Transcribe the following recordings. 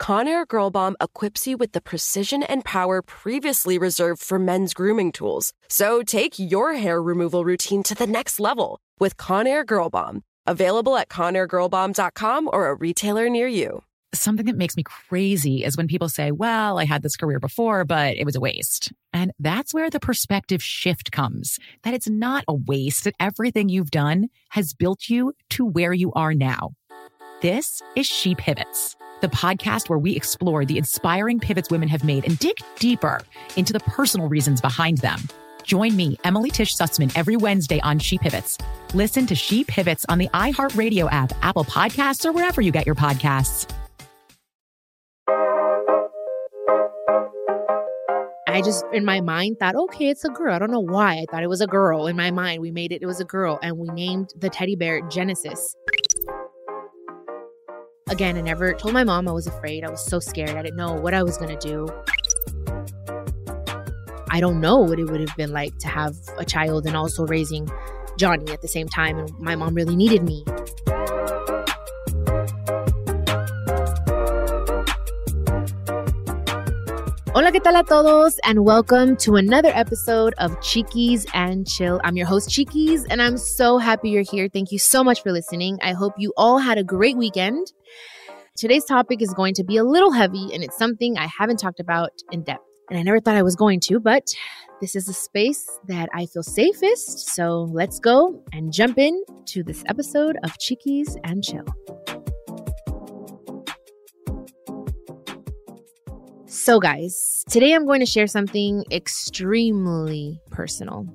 Conair Girl Bomb equips you with the precision and power previously reserved for men's grooming tools. So take your hair removal routine to the next level with Conair Girl Bomb. Available at ConairGirlBomb.com or a retailer near you. Something that makes me crazy is when people say, well, I had this career before, but it was a waste. And that's where the perspective shift comes that it's not a waste, that everything you've done has built you to where you are now. This is She Pivots, the podcast where we explore the inspiring pivots women have made and dig deeper into the personal reasons behind them. Join me, Emily Tish Sussman, every Wednesday on She Pivots. Listen to She Pivots on the iHeartRadio app, Apple Podcasts, or wherever you get your podcasts. I just, in my mind, thought, okay, it's a girl. I don't know why. I thought it was a girl. In my mind, we made it, it was a girl, and we named the teddy bear Genesis. Again, I never told my mom I was afraid. I was so scared. I didn't know what I was going to do. I don't know what it would have been like to have a child and also raising Johnny at the same time. And my mom really needed me. Hola, ¿qué tal a todos? And welcome to another episode of Chiquis and Chill. I'm your host, Chiquis, and I'm so happy you're here. Thank you so much for listening. I hope you all had a great weekend. Today's topic is going to be a little heavy, and it's something I haven't talked about in depth. And I never thought I was going to, but this is a space that I feel safest. So let's go and jump in to this episode of Chiquis and Chill. So, guys, today I'm going to share something extremely personal.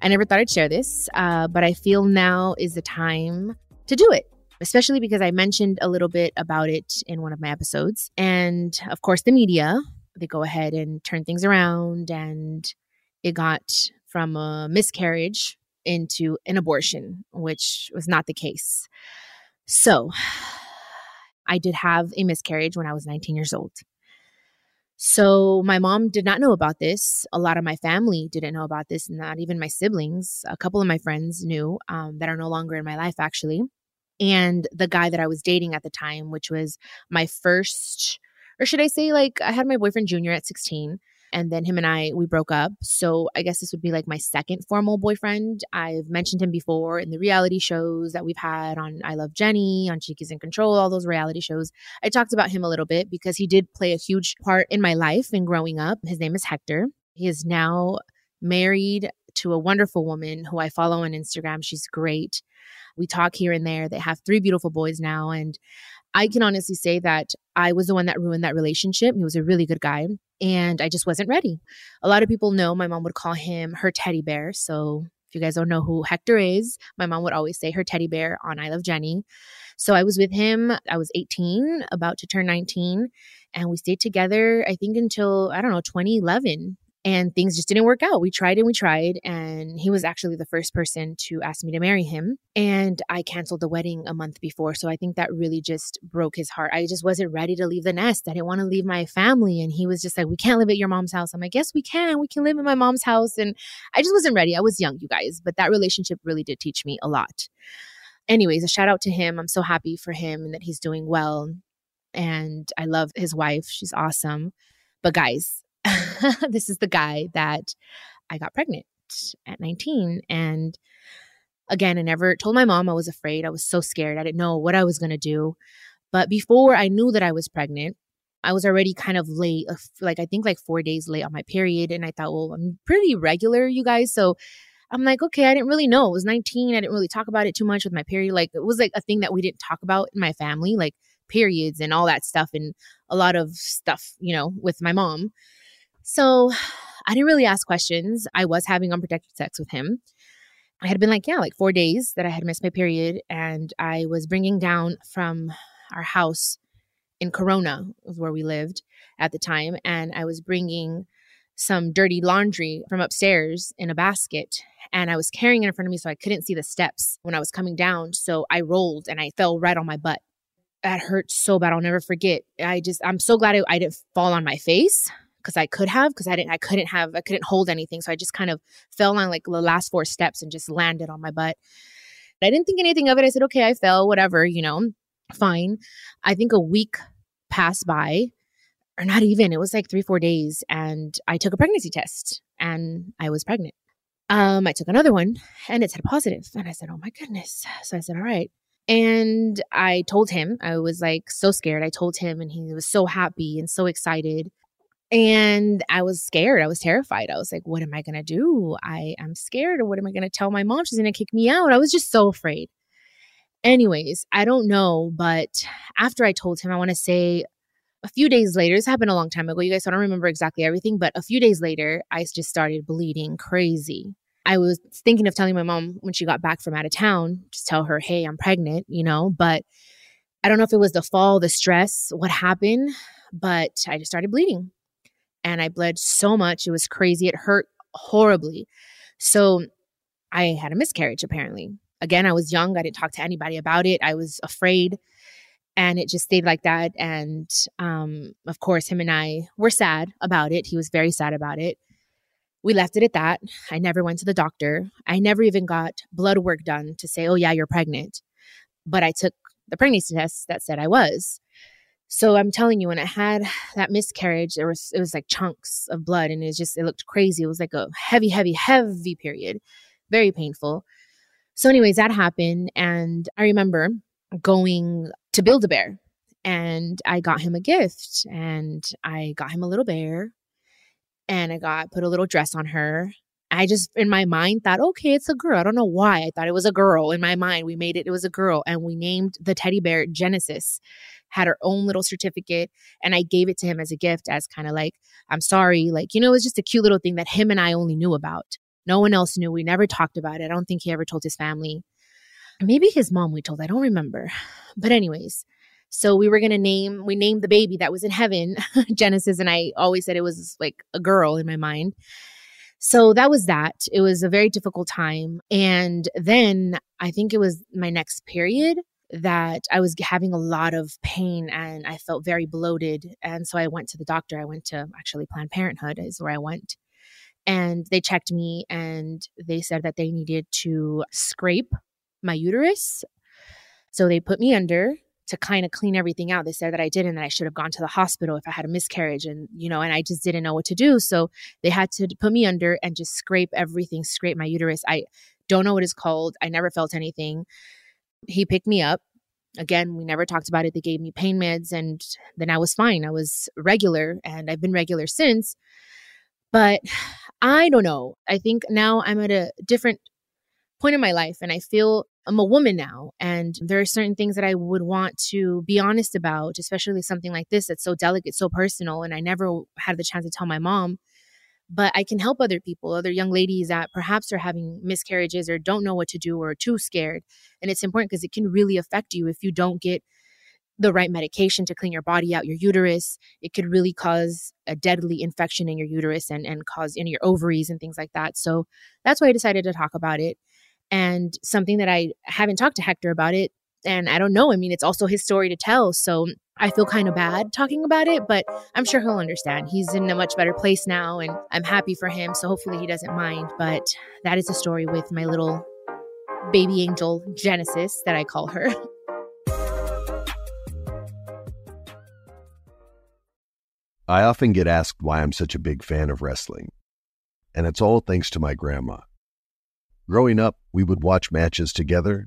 I never thought I'd share this, uh, but I feel now is the time to do it, especially because I mentioned a little bit about it in one of my episodes. And of course, the media, they go ahead and turn things around and it got from a miscarriage into an abortion which was not the case so i did have a miscarriage when i was 19 years old so my mom did not know about this. A lot of my family didn't know about this not even my siblings. A couple of my friends knew um, that are no longer in my life actually. And the guy that i was dating at the time which was my first or should I say, like, I had my boyfriend Junior at 16 and then him and I we broke up. So I guess this would be like my second formal boyfriend. I've mentioned him before in the reality shows that we've had on I Love Jenni, on Chiquis in Control, all those reality shows. I talked about him a little bit because he did play a huge part in my life and growing up. His name is Hector. He is now married to a wonderful woman who I follow on Instagram. She's great. We talk here and there. They have three beautiful boys now and I can honestly say that I was the one that ruined that relationship. He was a really good guy and I just wasn't ready. A lot of people know my mom would call him her teddy bear. So if you guys don't know who Hector is, my mom would always say her teddy bear on I Love Jenni. So I was with him. I was 18, about to turn 19, and we stayed together, I think, until, I don't know, 2011 and things just didn't work out. We tried and we tried, and he was actually the first person to ask me to marry him. And I canceled the wedding a month before. So I think that really just broke his heart. I just wasn't ready to leave the nest. I didn't want to leave my family. And he was just like, We can't live at your mom's house. I'm like, Yes, we can. We can live in my mom's house. And I just wasn't ready. I was young, you guys, but that relationship really did teach me a lot. Anyways, a shout out to him. I'm so happy for him and that he's doing well. And I love his wife. She's awesome. But guys, this is the guy that I got pregnant at 19. And again, I never told my mom I was afraid. I was so scared. I didn't know what I was going to do. But before I knew that I was pregnant, I was already kind of late, like I think like four days late on my period. And I thought, well, I'm pretty regular, you guys. So I'm like, okay, I didn't really know. It was 19. I didn't really talk about it too much with my period. Like it was like a thing that we didn't talk about in my family, like periods and all that stuff and a lot of stuff, you know, with my mom. So I didn't really ask questions. I was having unprotected sex with him. I had been like, yeah, like four days that I had missed my period. And I was bringing down from our house in Corona, where we lived at the time. And I was bringing some dirty laundry from upstairs in a basket. And I was carrying it in front of me so I couldn't see the steps when I was coming down. So I rolled and I fell right on my butt. That hurt so bad. I'll never forget. I just, I'm so glad I, I didn't fall on my face because I could have because I didn't I couldn't have I couldn't hold anything so I just kind of fell on like the last four steps and just landed on my butt. I didn't think anything of it. I said, "Okay, I fell, whatever, you know, fine." I think a week passed by or not even. It was like 3-4 days and I took a pregnancy test and I was pregnant. Um I took another one and it said positive and I said, "Oh my goodness." So I said, "All right." And I told him, I was like so scared. I told him, and he was so happy and so excited. And I was scared. I was terrified. I was like, what am I going to do? I am scared. Or what am I going to tell my mom? She's going to kick me out. I was just so afraid. Anyways, I don't know. But after I told him, I want to say a few days later, this happened a long time ago. You guys, I don't remember exactly everything, but a few days later, I just started bleeding crazy. I was thinking of telling my mom when she got back from out of town, just tell her, hey, I'm pregnant, you know, but I don't know if it was the fall, the stress, what happened, but I just started bleeding and I bled so much. It was crazy. It hurt horribly. So I had a miscarriage, apparently. Again, I was young. I didn't talk to anybody about it. I was afraid. And it just stayed like that. And um, of course, him and I were sad about it. He was very sad about it. We left it at that. I never went to the doctor. I never even got blood work done to say, oh, yeah, you're pregnant. But I took the pregnancy test that said I was. So I'm telling you, when I had that miscarriage, there was it was like chunks of blood, and it just it looked crazy. It was like a heavy, heavy, heavy period, very painful. So, anyways, that happened, and I remember going to Build a Bear, and I got him a gift, and I got him a little bear, and I got put a little dress on her. I just in my mind thought, okay, it's a girl. I don't know why I thought it was a girl. In my mind, we made it. It was a girl, and we named the teddy bear Genesis had her own little certificate and I gave it to him as a gift as kind of like, I'm sorry. Like, you know, it was just a cute little thing that him and I only knew about. No one else knew. We never talked about it. I don't think he ever told his family. Maybe his mom we told. I don't remember. But, anyways, so we were going to name, we named the baby that was in heaven Genesis. And I always said it was like a girl in my mind. So that was that. It was a very difficult time. And then I think it was my next period that I was having a lot of pain and I felt very bloated. And so I went to the doctor. I went to actually Planned Parenthood, is where I went. And they checked me and they said that they needed to scrape my uterus. So they put me under to kind of clean everything out. They said that I didn't, that I should have gone to the hospital if I had a miscarriage. And, you know, and I just didn't know what to do. So they had to put me under and just scrape everything, scrape my uterus. I don't know what it's called. I never felt anything he picked me up. Again, we never talked about it. They gave me pain meds and then I was fine. I was regular and I've been regular since. But I don't know. I think now I'm at a different point in my life and I feel I'm a woman now and there are certain things that I would want to be honest about, especially something like this that's so delicate, so personal and I never had the chance to tell my mom but I can help other people, other young ladies that perhaps are having miscarriages or don't know what to do or are too scared. And it's important because it can really affect you if you don't get the right medication to clean your body out, your uterus. It could really cause a deadly infection in your uterus and, and cause in your ovaries and things like that. So that's why I decided to talk about it. And something that I haven't talked to Hector about it. And I don't know. I mean, it's also his story to tell. So I feel kind of bad talking about it, but I'm sure he'll understand. He's in a much better place now, and I'm happy for him. So hopefully he doesn't mind. But that is a story with my little baby angel, Genesis, that I call her. I often get asked why I'm such a big fan of wrestling, and it's all thanks to my grandma. Growing up, we would watch matches together,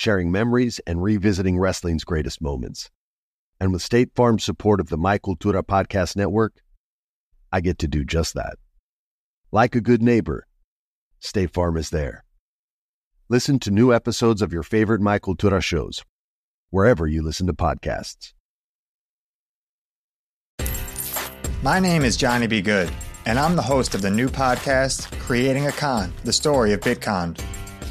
sharing memories and revisiting wrestling's greatest moments. And with State Farm's support of the My Cultura Podcast Network, I get to do just that. Like a good neighbor, State Farm is there. Listen to new episodes of your favorite My Cultura shows, wherever you listen to podcasts. My name is Johnny B. Good, and I'm the host of the new podcast, Creating a Con, the story of Bitcon.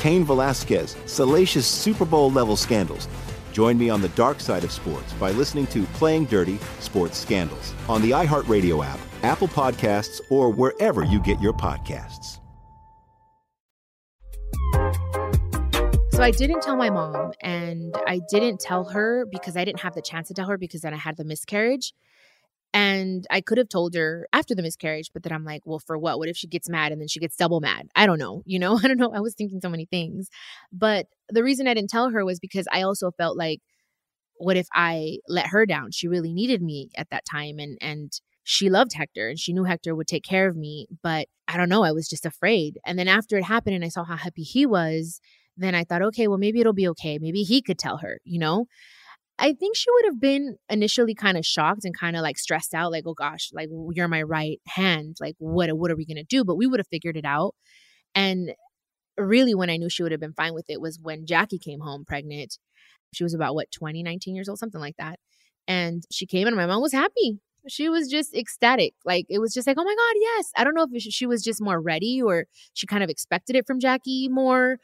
Cain Velasquez, salacious Super Bowl level scandals. Join me on the dark side of sports by listening to Playing Dirty Sports Scandals on the iHeartRadio app, Apple Podcasts, or wherever you get your podcasts. So I didn't tell my mom, and I didn't tell her because I didn't have the chance to tell her because then I had the miscarriage. And I could have told her after the miscarriage, but then I'm like, well, for what? What if she gets mad and then she gets double mad? I don't know. You know, I don't know. I was thinking so many things. But the reason I didn't tell her was because I also felt like, what if I let her down? She really needed me at that time. And, and, she loved Hector and she knew Hector would take care of me, but I don't know, I was just afraid. And then after it happened and I saw how happy he was, then I thought, okay, well, maybe it'll be okay. Maybe he could tell her, you know? I think she would have been initially kind of shocked and kind of like stressed out, like, oh gosh, like you're my right hand. Like, what what are we gonna do? But we would have figured it out. And really when I knew she would have been fine with it was when Jacqie came home pregnant. She was about what, 20, 19 years old, something like that. And she came and my mom was happy. She was just ecstatic. Like it was just like, oh my God, yes. I don't know if she was just more ready or she kind of expected it from Jacqie more.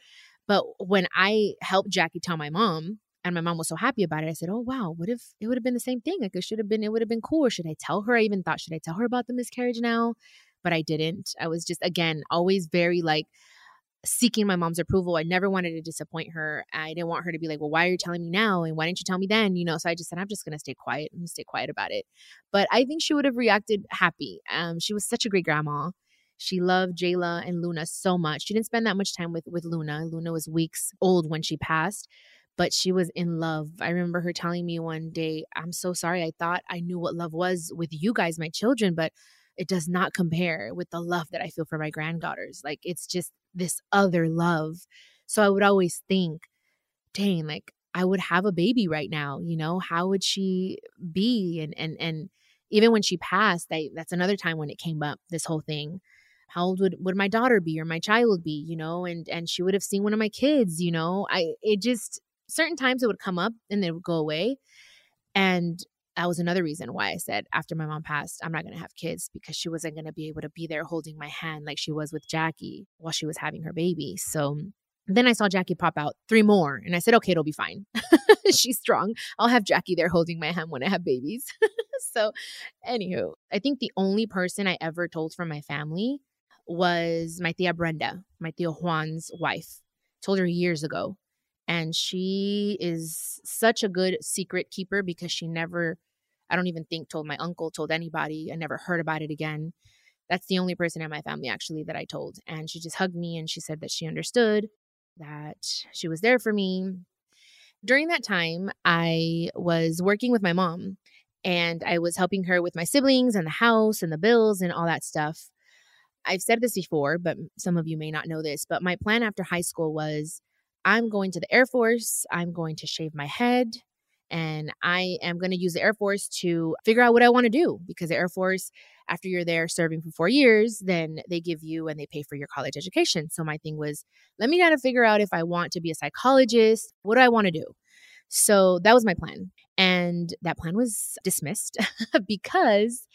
But when I helped Jacqie tell my mom, and my mom was so happy about it. I said, "Oh wow, what if it would have been the same thing? Like it should have been. It would have been cool. Should I tell her? I even thought, should I tell her about the miscarriage now? But I didn't. I was just again always very like seeking my mom's approval. I never wanted to disappoint her. I didn't want her to be like, "Well, why are you telling me now? And why didn't you tell me then?" You know. So I just said, "I'm just gonna stay quiet. Gonna stay quiet about it." But I think she would have reacted happy. Um, she was such a great grandma. She loved Jayla and Luna so much. She didn't spend that much time with with Luna. Luna was weeks old when she passed but she was in love. I remember her telling me one day, I'm so sorry. I thought I knew what love was with you guys, my children, but it does not compare with the love that I feel for my granddaughters. Like it's just this other love. So I would always think, dang, like I would have a baby right now, you know, how would she be? And and and even when she passed, I, that's another time when it came up, this whole thing. How old would, would my daughter be or my child be, you know, and and she would have seen one of my kids, you know. I it just certain times it would come up and then it would go away. And that was another reason why I said after my mom passed, I'm not going to have kids because she wasn't going to be able to be there holding my hand like she was with Jacqie while she was having her baby. So then I saw Jacqie pop out three more and I said, okay, it'll be fine. She's strong. I'll have Jacqie there holding my hand when I have babies. so, anywho, I think the only person I ever told from my family was my tia Brenda, my Tio Juan's wife. Told her years ago And she is such a good secret keeper because she never, I don't even think, told my uncle, told anybody. I never heard about it again. That's the only person in my family actually that I told. And she just hugged me and she said that she understood, that she was there for me. During that time, I was working with my mom and I was helping her with my siblings and the house and the bills and all that stuff. I've said this before, but some of you may not know this, but my plan after high school was I'm going to the Air Force, I'm going to shave my head, and I am going to use the Air Force to figure out what I want to do because the Air Force, after you're there serving for four years, then they give you and they pay for your college education. So my thing was, let me kind of figure out if I want to be a psychologist. What do I want to do? So that was my plan. And that plan was dismissed because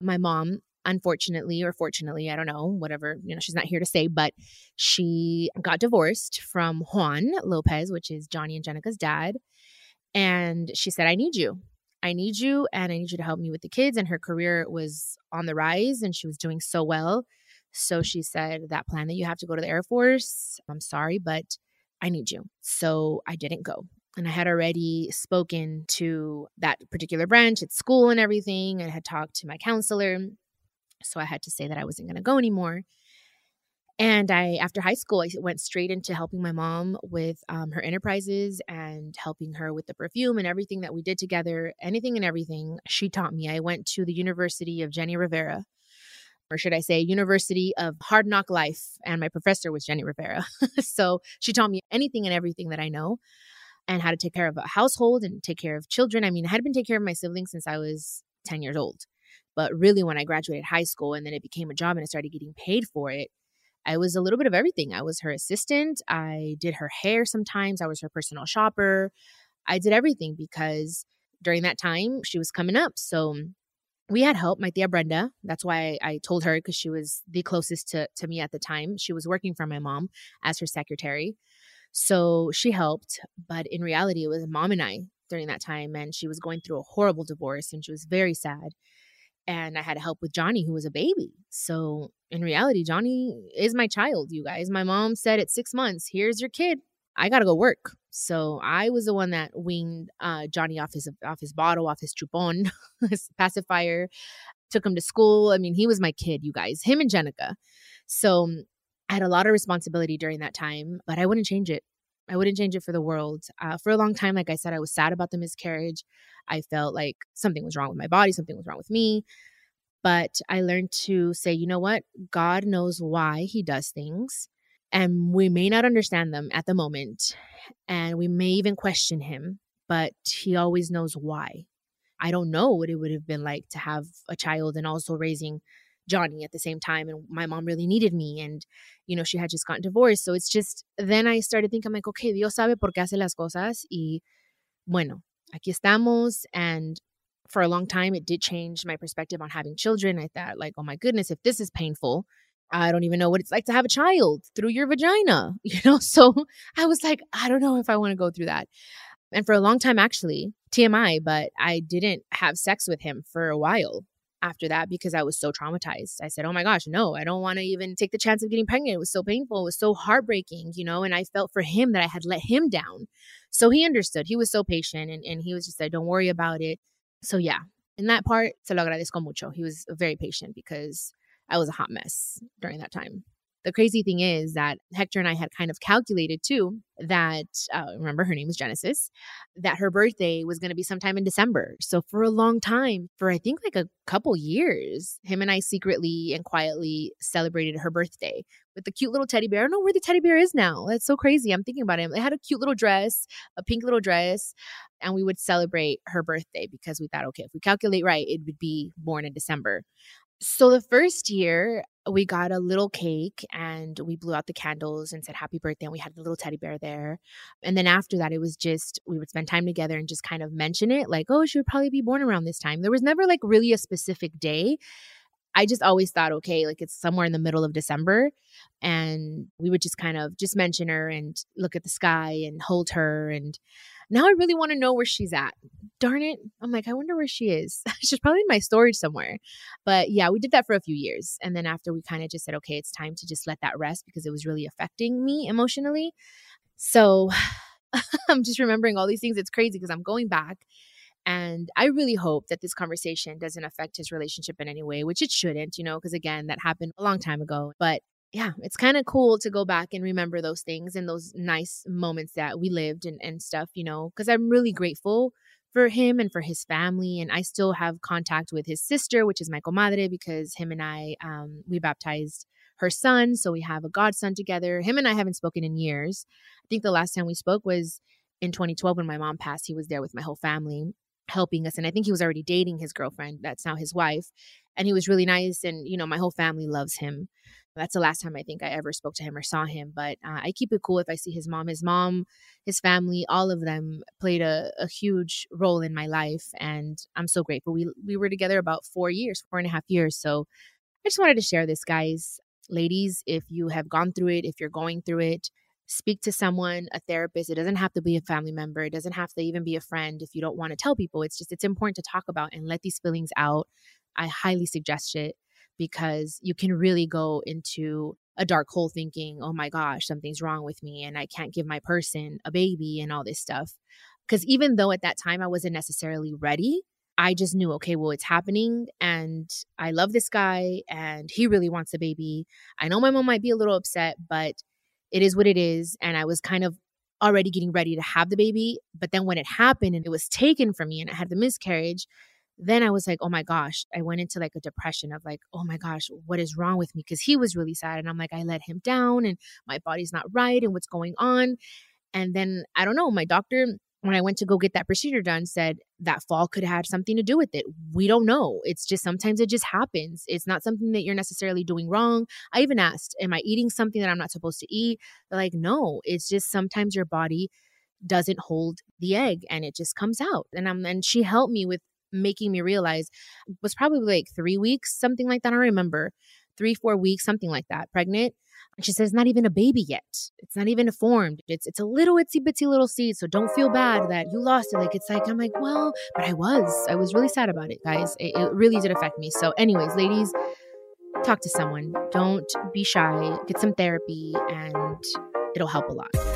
my mom unfortunately or fortunately, I don't know, whatever, you know, she's not here to say, but she got divorced from Juan Lopez, which is Johnny and Jenicka's dad. And she said, I need you. I need you and I need you to help me with the kids. And her career was on the rise and she was doing so well. So she said, That plan that you have to go to the Air Force, I'm sorry, but I need you. So I didn't go and I had already spoken to that particular branch at school and everything. I had talked to my counselor. So I had to say that I wasn't going to go anymore. And I, after high school, I went straight into helping my mom with um, her enterprises and helping her with the perfume and everything that we did together. Anything and everything she taught me. I went to the University of Jenni Rivera, or should I say, University of Hard Knock Life, and my professor was Jenni Rivera. so she taught me anything and everything that I know and how to take care of a household and take care of children. I mean, I had been taking care of my siblings since I was 10 years old. But really, when I graduated high school and then it became a job and I started getting paid for it, I was a little bit of everything. I was her assistant. I did her hair sometimes. I was her personal shopper. I did everything because during that time she was coming up. So mm, we had help. My tia Brenda. That's why I, I told her because she was the closest to, to me at the time. She was working for my mom as her secretary. So she helped, but in reality, it was mom and I during that time. And she was going through a horrible divorce and she was very sad. And I had to help with Johnny, who was a baby. So in reality, Johnny is my child, you guys. My mom said at six months, here's your kid. I gotta go work. So I was the one that weaned uh, Johnny off his off his bottle, off his chupon, his pacifier, took him to school. I mean, he was my kid, you guys. Him and Jenicka. So I had a lot of responsibility during that time, but I wouldn't change it. I wouldn't change it for the world. Uh, for a long time, like I said, I was sad about the miscarriage. I felt like something was wrong with my body, something was wrong with me. But I learned to say, you know what? God knows why He does things. And we may not understand them at the moment. And we may even question Him, but He always knows why. I don't know what it would have been like to have a child and also raising Johnny at the same time. And my mom really needed me. And, you know, she had just gotten divorced. So it's just, then I started thinking, I'm like, okay, Dios sabe por qué hace las cosas. Y bueno, aquí estamos. And for a long time, it did change my perspective on having children. I thought, like, oh my goodness, if this is painful, I don't even know what it's like to have a child through your vagina, you know? So I was like, I don't know if I want to go through that. And for a long time, actually, TMI, but I didn't have sex with him for a while after that because I was so traumatized. I said, Oh my gosh, no, I don't want to even take the chance of getting pregnant. It was so painful. It was so heartbreaking, you know, and I felt for him that I had let him down. So he understood. He was so patient and, and he was just like, Don't worry about it. So yeah, in that part, se lo agradezco mucho. He was very patient because I was a hot mess during that time. The crazy thing is that Hector and I had kind of calculated too that, uh, remember, her name was Genesis, that her birthday was going to be sometime in December. So for a long time, for I think like a couple years, him and I secretly and quietly celebrated her birthday with the cute little teddy bear. I don't know where the teddy bear is now. That's so crazy. I'm thinking about it. It had a cute little dress, a pink little dress, and we would celebrate her birthday because we thought, okay, if we calculate right, it would be born in December. So the first year, we got a little cake and we blew out the candles and said happy birthday and we had the little teddy bear there. And then after that it was just we would spend time together and just kind of mention it like oh she would probably be born around this time. There was never like really a specific day. I just always thought okay like it's somewhere in the middle of december. And we would just kind of just mention her and look at the sky and hold her and now I really want to know where she's at. Darn it. I'm like, I wonder where she is. she's probably in my storage somewhere. But yeah, we did that for a few years. And then after we kind of just said, okay, it's time to just let that rest because it was really affecting me emotionally. So I'm just remembering all these things. It's crazy because I'm going back. And I really hope that this conversation doesn't affect his relationship in any way, which it shouldn't, you know, because again, that happened a long time ago. But yeah, it's kind of cool to go back and remember those things and those nice moments that we lived and, and stuff, you know, because I'm really grateful for him and for his family. And I still have contact with his sister, which is my comadre, because him and I, um, we baptized her son. So we have a godson together. Him and I haven't spoken in years. I think the last time we spoke was in 2012 when my mom passed. He was there with my whole family helping us. And I think he was already dating his girlfriend. That's now his wife. And he was really nice. And, you know, my whole family loves him. That's the last time I think I ever spoke to him or saw him. But uh, I keep it cool if I see his mom. His mom, his family, all of them played a, a huge role in my life. And I'm so grateful. We, we were together about four years, four and a half years. So I just wanted to share this, guys. Ladies, if you have gone through it, if you're going through it, speak to someone, a therapist. It doesn't have to be a family member. It doesn't have to even be a friend if you don't want to tell people. It's just, it's important to talk about and let these feelings out. I highly suggest it because you can really go into a dark hole thinking, oh my gosh, something's wrong with me and I can't give my person a baby and all this stuff. Because even though at that time I wasn't necessarily ready, I just knew, okay, well, it's happening and I love this guy and he really wants a baby. I know my mom might be a little upset, but it is what it is. And I was kind of already getting ready to have the baby. But then when it happened and it was taken from me and I had the miscarriage, then I was like, oh my gosh, I went into like a depression of like, oh my gosh, what is wrong with me? Because he was really sad. And I'm like, I let him down and my body's not right and what's going on. And then I don't know, my doctor, when I went to go get that procedure done, said that fall could have had something to do with it. We don't know. It's just sometimes it just happens. It's not something that you're necessarily doing wrong. I even asked, Am I eating something that I'm not supposed to eat? They're like, No, it's just sometimes your body doesn't hold the egg and it just comes out. And I'm and she helped me with making me realize was probably like three weeks, something like that. I remember three, four weeks, something like that, pregnant. And she says, not even a baby yet. It's not even formed. It's it's a little itsy bitsy little seed. So don't feel bad that you lost it. Like it's like I'm like, well, but I was. I was really sad about it, guys. It, it really did affect me. So, anyways, ladies, talk to someone. Don't be shy. Get some therapy, and it'll help a lot.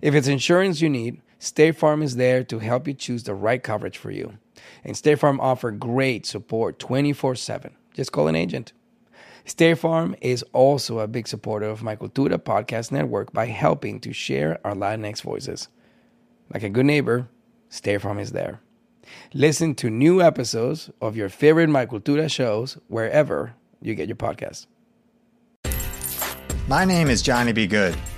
If it's insurance you need, State Farm is there to help you choose the right coverage for you. And State Farm offer great support 24/7. Just call an agent. State Farm is also a big supporter of my Cultura podcast network by helping to share our Latinx voices. Like a good neighbor, State Farm is there. Listen to new episodes of your favorite My Cultura shows wherever you get your podcasts. My name is Johnny B. Good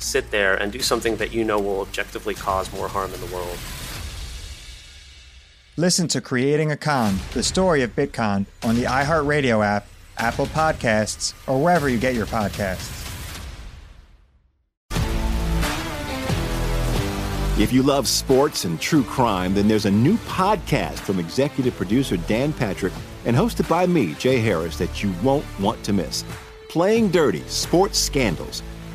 sit there and do something that you know will objectively cause more harm in the world. Listen to Creating a Con, the story of Bitcoin, on the iHeartRadio app, Apple Podcasts, or wherever you get your podcasts. If you love sports and true crime, then there's a new podcast from executive producer Dan Patrick and hosted by me, Jay Harris, that you won't want to miss. Playing Dirty Sports Scandals.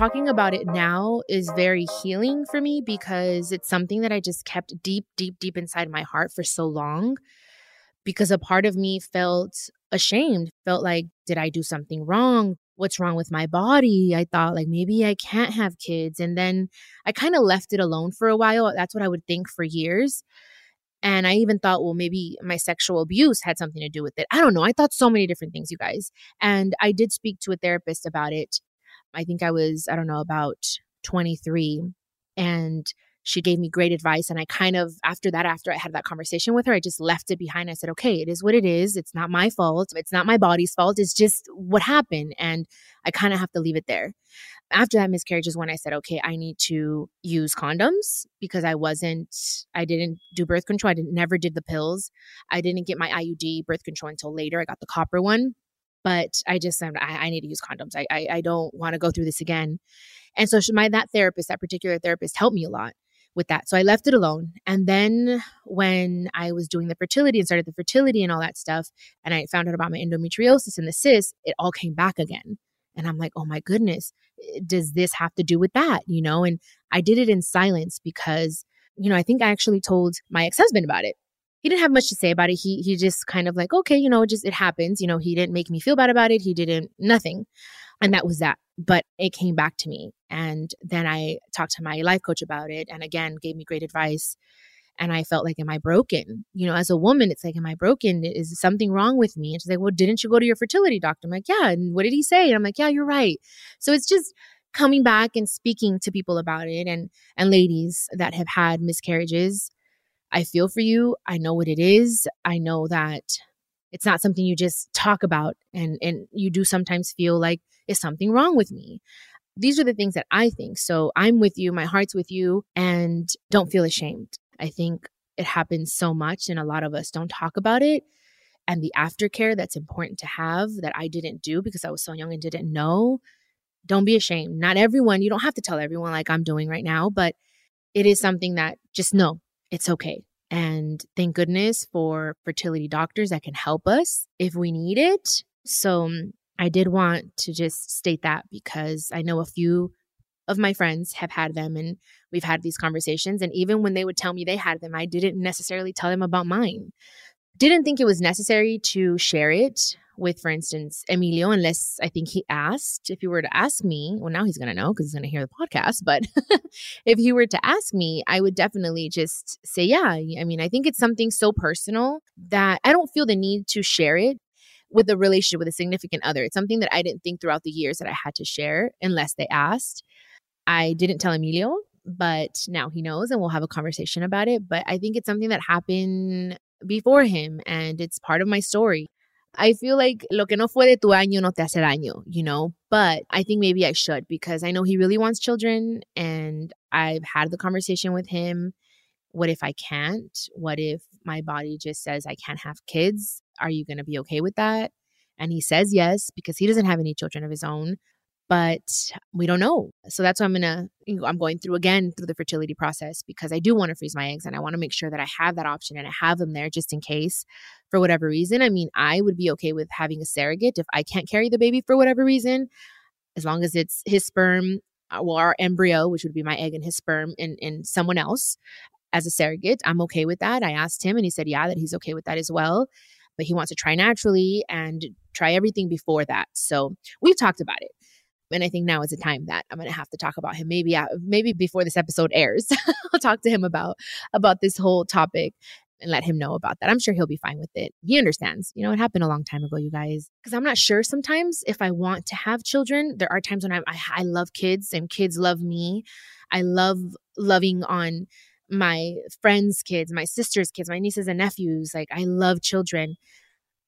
Talking about it now is very healing for me because it's something that I just kept deep, deep, deep inside my heart for so long. Because a part of me felt ashamed, felt like, did I do something wrong? What's wrong with my body? I thought, like, maybe I can't have kids. And then I kind of left it alone for a while. That's what I would think for years. And I even thought, well, maybe my sexual abuse had something to do with it. I don't know. I thought so many different things, you guys. And I did speak to a therapist about it. I think I was, I don't know, about 23. And she gave me great advice. And I kind of, after that, after I had that conversation with her, I just left it behind. I said, okay, it is what it is. It's not my fault. It's not my body's fault. It's just what happened. And I kind of have to leave it there. After that miscarriage is when I said, okay, I need to use condoms because I wasn't, I didn't do birth control. I didn't, never did the pills. I didn't get my IUD birth control until later. I got the copper one but I just said I, I, need to use condoms. I I, I don't want to go through this again. And so my that therapist, that particular therapist, helped me a lot with that. So I left it alone. And then when I was doing the fertility and started the fertility and all that stuff, and I found out about my endometriosis and the cyst, it all came back again. And I'm like, oh my goodness, eh, does this have to do with that? You know, and I did it in silence because, you know, I think I actually told my ex husband about it. He didn't have much to say about it. He he just kind of like, okay, you know, just it happens. You know, he didn't make me feel bad about it. He didn't nothing. And that was that. But it came back to me. And then I talked to my life coach about it and again gave me great advice. And I felt like, am I broken? You know, as a woman, it's like, am I broken? Is something wrong with me? And she's like, well, didn't you go to your fertility doctor? I'm like, yeah. And what did he say? And I'm like, yeah, you're right. So it's just coming back and speaking to people about it and and ladies that have had miscarriages. I feel for you. I know what it is. I know that it's not something you just talk about and and you do sometimes feel like is something wrong with me? These are the things that I think. So I'm with you, my heart's with you and don't feel ashamed. I think it happens so much and a lot of us don't talk about it and the aftercare that's important to have that I didn't do because I was so young and didn't know. Don't be ashamed. Not everyone, you don't have to tell everyone like I'm doing right now, but it is something that just know it's okay. And thank goodness for fertility doctors that can help us if we need it. So um, I did want to just state that because I know a few of my friends have had them and we've had these conversations. And even when they would tell me they had them, I didn't necessarily tell them about mine. Didn't think it was necessary to share it with, for instance, Emilio, unless I think he asked. If he were to ask me, well, now he's going to know because he's going to hear the podcast. But if he were to ask me, I would definitely just say, yeah. I mean, I think it's something so personal that I don't feel the need to share it with a relationship with a significant other. It's something that I didn't think throughout the years that I had to share unless they asked. I didn't tell Emilio, but now he knows and we'll have a conversation about it. But I think it's something that happened before him and it's part of my story. I feel like lo que no fue de tu año no te hace daño, you know? But I think maybe I should because I know he really wants children and I've had the conversation with him. What if I can't? What if my body just says I can't have kids? Are you going to be okay with that? And he says yes because he doesn't have any children of his own but we don't know. So that's why I'm gonna I'm going through again through the fertility process because I do want to freeze my eggs and I want to make sure that I have that option and I have them there just in case for whatever reason. I mean, I would be okay with having a surrogate if I can't carry the baby for whatever reason, as long as it's his sperm uh, well our embryo, which would be my egg and his sperm and, and someone else as a surrogate. I'm okay with that. I asked him and he said yeah that he's okay with that as well. But he wants to try naturally and try everything before that. So we've talked about it and I think now is the time that I'm going to have to talk about him. Maybe uh, maybe before this episode airs, I'll talk to him about about this whole topic and let him know about that. I'm sure he'll be fine with it. He understands. You know, it happened a long time ago, you guys. Because I'm not sure sometimes if I want to have children. There are times when I, I I love kids and kids love me. I love loving on my friends' kids, my sister's kids, my nieces and nephews. Like I love children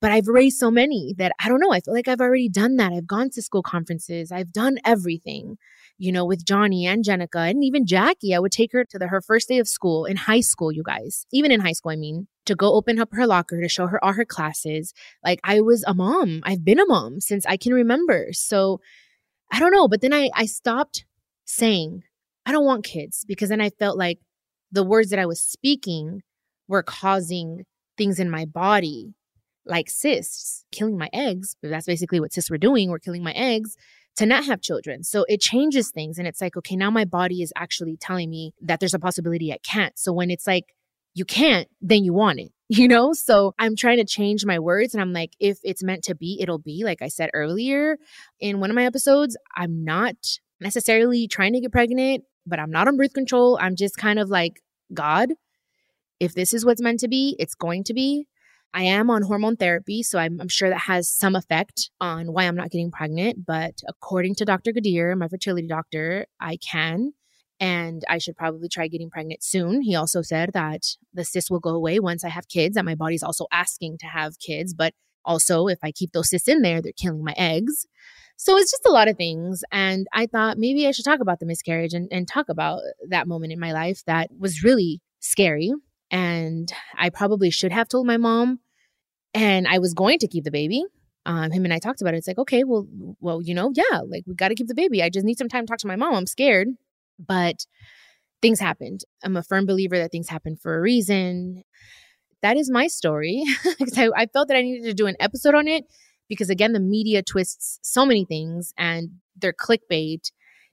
but I've raised so many that I don't know. I feel like I've already done that. I've gone to school conferences. I've done everything, you know, with Johnny and Jenicka and even Jacqie. I would take her to the, her first day of school in high school, you guys, even in high school. I mean, to go open up her locker to show her all her classes. Like I was a mom. I've been a mom since I can remember. So I don't know. But then I, I stopped saying, I don't want kids because then I felt like the words that I was speaking were causing things in my body like cysts, killing my eggs. That's basically what cysts were doing. We're killing my eggs to not have children. So it changes things. And it's like, okay, now my body is actually telling me that there's a possibility I can't. So when it's like, you can't, then you want it, you know? So I'm trying to change my words. And I'm like, if it's meant to be, it'll be. Like I said earlier in one of my episodes, I'm not necessarily trying to get pregnant, but I'm not on birth control. I'm just kind of like, God, if this is what's meant to be, it's going to be. I am on hormone therapy, so I'm, I'm, sure that has some effect on why I'm not getting pregnant. But according to Dr. Gadir, my fertility doctor, I can. And I should probably try getting pregnant soon. He also said that the cysts will go away once I have kids, that my body's also asking to have kids. But also, if I keep those cysts in there, they're killing my eggs. So it's just a lot of things. And I thought maybe I should talk about the miscarriage and, and talk about that moment in my life that was really scary and I probably should have told my mom. And I was going to keep the baby. Um, him and I talked about it. It's like, okay, well, well, you know, yeah, like we got to keep the baby. I just need some time to talk to my mom. I'm scared, but things happened. I'm a firm believer that things happen for a reason. That is my story. I, I felt that I needed to do an episode on it because, again, the media twists so many things and their clickbait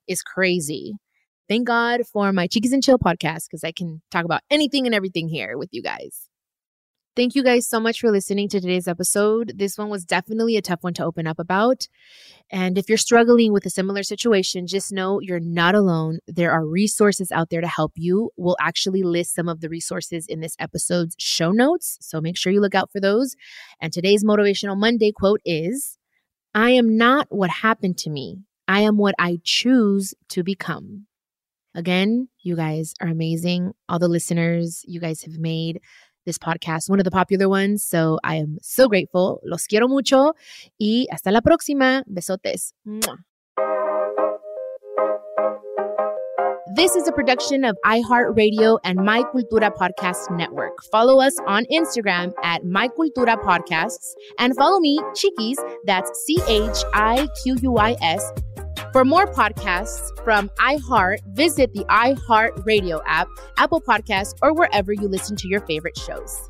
is crazy. Thank God for my Chiquis and Chill podcast because I can talk about anything and everything here with you guys. Thank you guys so much for listening to today's episode. This one was definitely a tough one to open up about. And if you're struggling with a similar situation, just know you're not alone. There are resources out there to help you. We'll actually list some of the resources in this episode's show notes. So make sure you look out for those. And today's Motivational Monday quote is I am not what happened to me, I am what I choose to become. Again, you guys are amazing. All the listeners, you guys have made this podcast one of the popular ones. So I am so grateful. Los quiero mucho. Y hasta la próxima. Besotes. This is a production of iHeartRadio and My Cultura Podcast Network. Follow us on Instagram at My Cultura Podcasts and follow me, Chiquis, that's C H I Q U I S for more podcasts from iHeart, visit the iHeart Radio app, Apple Podcasts, or wherever you listen to your favorite shows.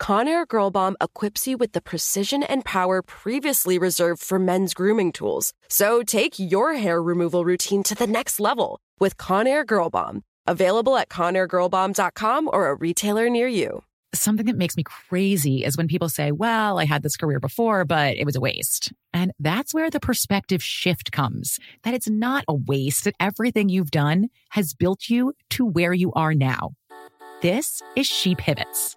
Conair Girl Bomb equips you with the precision and power previously reserved for men's grooming tools. So take your hair removal routine to the next level with Conair Girl Bomb. Available at ConairGirlBomb.com or a retailer near you. Something that makes me crazy is when people say, well, I had this career before, but it was a waste. And that's where the perspective shift comes that it's not a waste, that everything you've done has built you to where you are now. This is She Pivots,